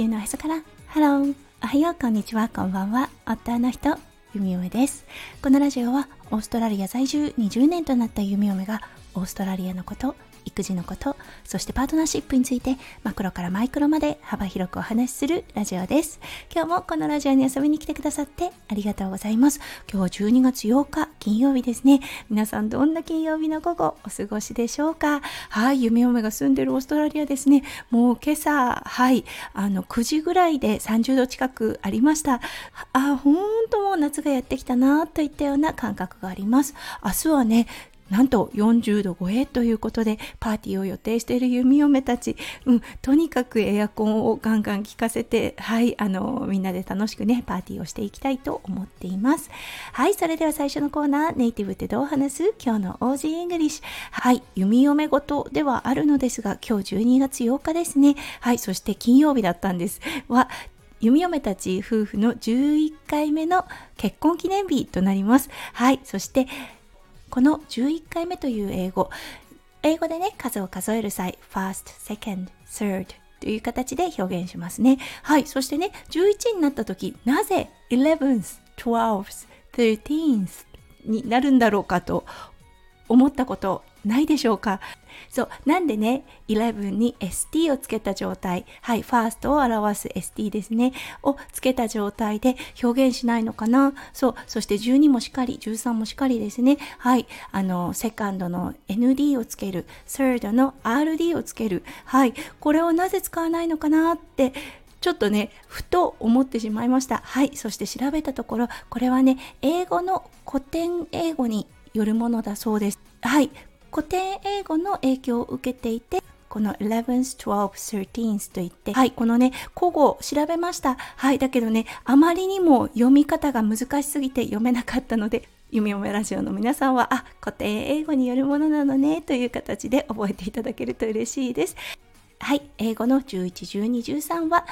球のへそから。ハローおはよう。こんにちは。こんばんは。夫の人。弓嫁です。このラジオはオーストラリア在住。20年となった弓嫁がオーストラリアのこと。育児のことそしてパートナーシップについてマクロからマイクロまで幅広くお話しするラジオです。今日もこのラジオに遊びに来てくださってありがとうございます。今日は12月8日金曜日ですね。皆さんどんな金曜日の午後お過ごしでしょうか？はい弓嫁が住んでるオーストラリアですね。もう今朝はいあの9時ぐらいで30度近くありました。あ本当もう夏がやってきたなといったような感覚があります。明日はねなんと40度超えということでパーティーを予定している弓嫁たち、うん、とにかくエアコンをガンガン効かせて、はい、あの、みんなで楽しくね、パーティーをしていきたいと思っています。はい、それでは最初のコーナー、ネイティブってどう話す？今日の Aussie English。はい、弓嫁ごとではあるのですが、今日12月8日ですね。はい、そして金曜日だったんです。は、弓嫁たち夫婦の11回目の結婚記念日となります。はい、そして、この11回目という英語。英語でね数を数える際 first, second, third という形で表現しますね。はいそしてね11になった時なぜ 11th, 12th, 13th になるんだろうかと思ったことないでしょうか？そう。なんでね、11に st をつけた状態、はい、first を表す st ですね、をつけた状態で表現しないのかな？そう。そして12もしっかり、13もしっかりですね。はい。あの、セカンドの nd をつける、third の rd をつける。はい。これをなぜ使わないのかなって、ちょっとね、ふと思ってしまいました。はい。そして調べたところ、これはね、英語の古典英語によるものだそうです。はい。古典英語の影響を受けていて、この 11th, 12th, 13th といって、はい、このね、古語調べました。はい、だけどね、あまりにも読み方が難しすぎて読めなかったので、夢読めラジオの皆さんは、あ、古典英語によるものなのね、という形で覚えていただけると嬉しいです。はい、英語の11、12、13は、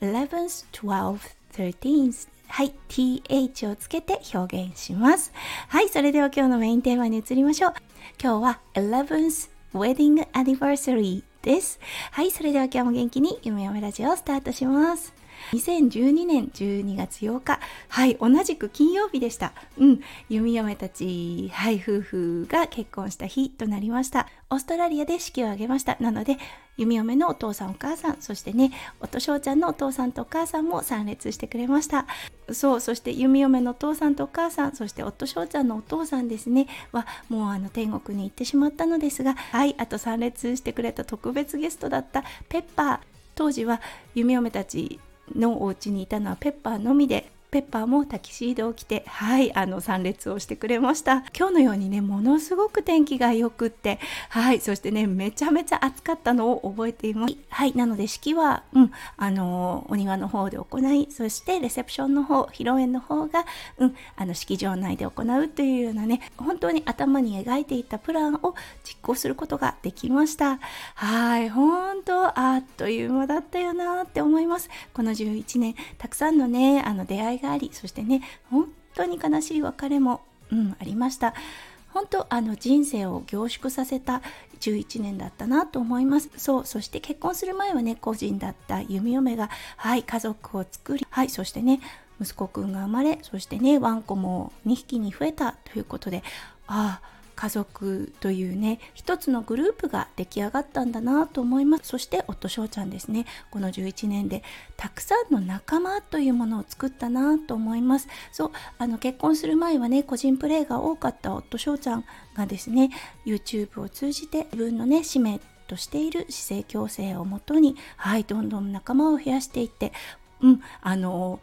11th, 12th, 13th はい、th をつけて表現します。はい、それでは今日のメインテーマに移りましょう。今日は 11th Wedding Anniversary です。はい、それでは今日も元気に夢嫁ラジオをスタートします。2012年12月8日はい同じく金曜日でした。うん。弓嫁たちはい夫婦が結婚した日となりました。オーストラリアで式を挙げました。なので弓嫁のお父さんお母さんそしてね夫翔ちゃんのお父さんとお母さんも参列してくれました。そうそして弓嫁のお父さんとお母さんそして夫翔ちゃんのお父さんですね。はもうあの天国に行ってしまったのですがはいあと参列してくれた特別ゲストだったペッパー。当時は弓嫁たちのお家にいたのはペッパーのみでペッパーもタキシードを着てはいあの参列をしてくれました。今日のようにねものすごく天気が良くってはいそしてねめちゃめちゃ暑かったのを覚えています。はいなので式はうんあのお庭の方で行いそしてレセプションの方披露宴の方がうんあの式場内で行うというようなね本当に頭に描いていたプランを実行することができました。はい本当あっという間だったよなって思います。この11年たくさんのねあの出会いがありそしてね本当に悲しい別れも、うん、ありました。本当あの人生を凝縮させた11年だったなと思います。そうそして結婚する前はね個人だった弓嫁がはい家族を作りはいそしてね息子くんが生まれそしてねワンコも2匹に増えたということでああ家族というね一つのグループが出来上がったんだなと思います。そして夫翔ちゃんですね。この11年でたくさんの仲間というものを作ったなと思います。そうあの結婚する前はね個人プレーが多かった夫翔ちゃんがですね YouTube を通じて自分のね使命としている姿勢矯正をもとにはいどんどん仲間を増やしていってうんあの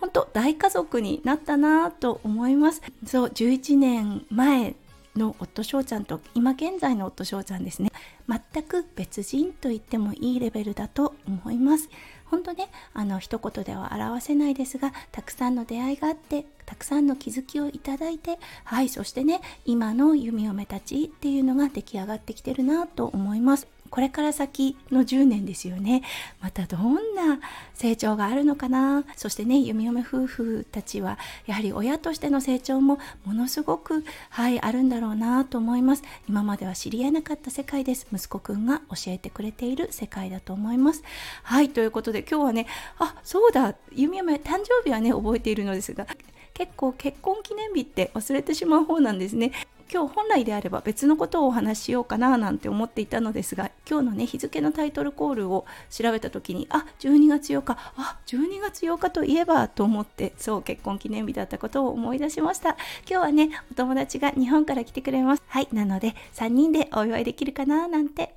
本当大家族になったなと思います。そう11年前の夫翔ちゃんと今現在の夫翔ちゃんですね。全く別人と言ってもいいレベルだと思います。本当ねあの一言では表せないですがたくさんの出会いがあってたくさんの気づきをいただいてはいそしてね今の弓嫁たちっていうのが出来上がってきてるなと思います。これから先の10年ですよね。またどんな成長があるのかな。そしてね弓嫁夫婦たちはやはり親としての成長もものすごくはいあるんだろうなと思います。今までは知り合えなかった世界です。息子くんが教えてくれている世界だと思います。はいということで今日はねあそうだ。弓嫁誕生日はね覚えているのですが結構結婚記念日って忘れてしまう方なんですね。今日本来であれば別のことをお話ししようかななんて思っていたのですが今日のね日付のタイトルコールを調べた時にあ12月8日あ12月8日といえばと思ってそう結婚記念日だったことを思い出しました。今日はねお友達が日本から来てくれます。はいなので3人でお祝いできるかななんて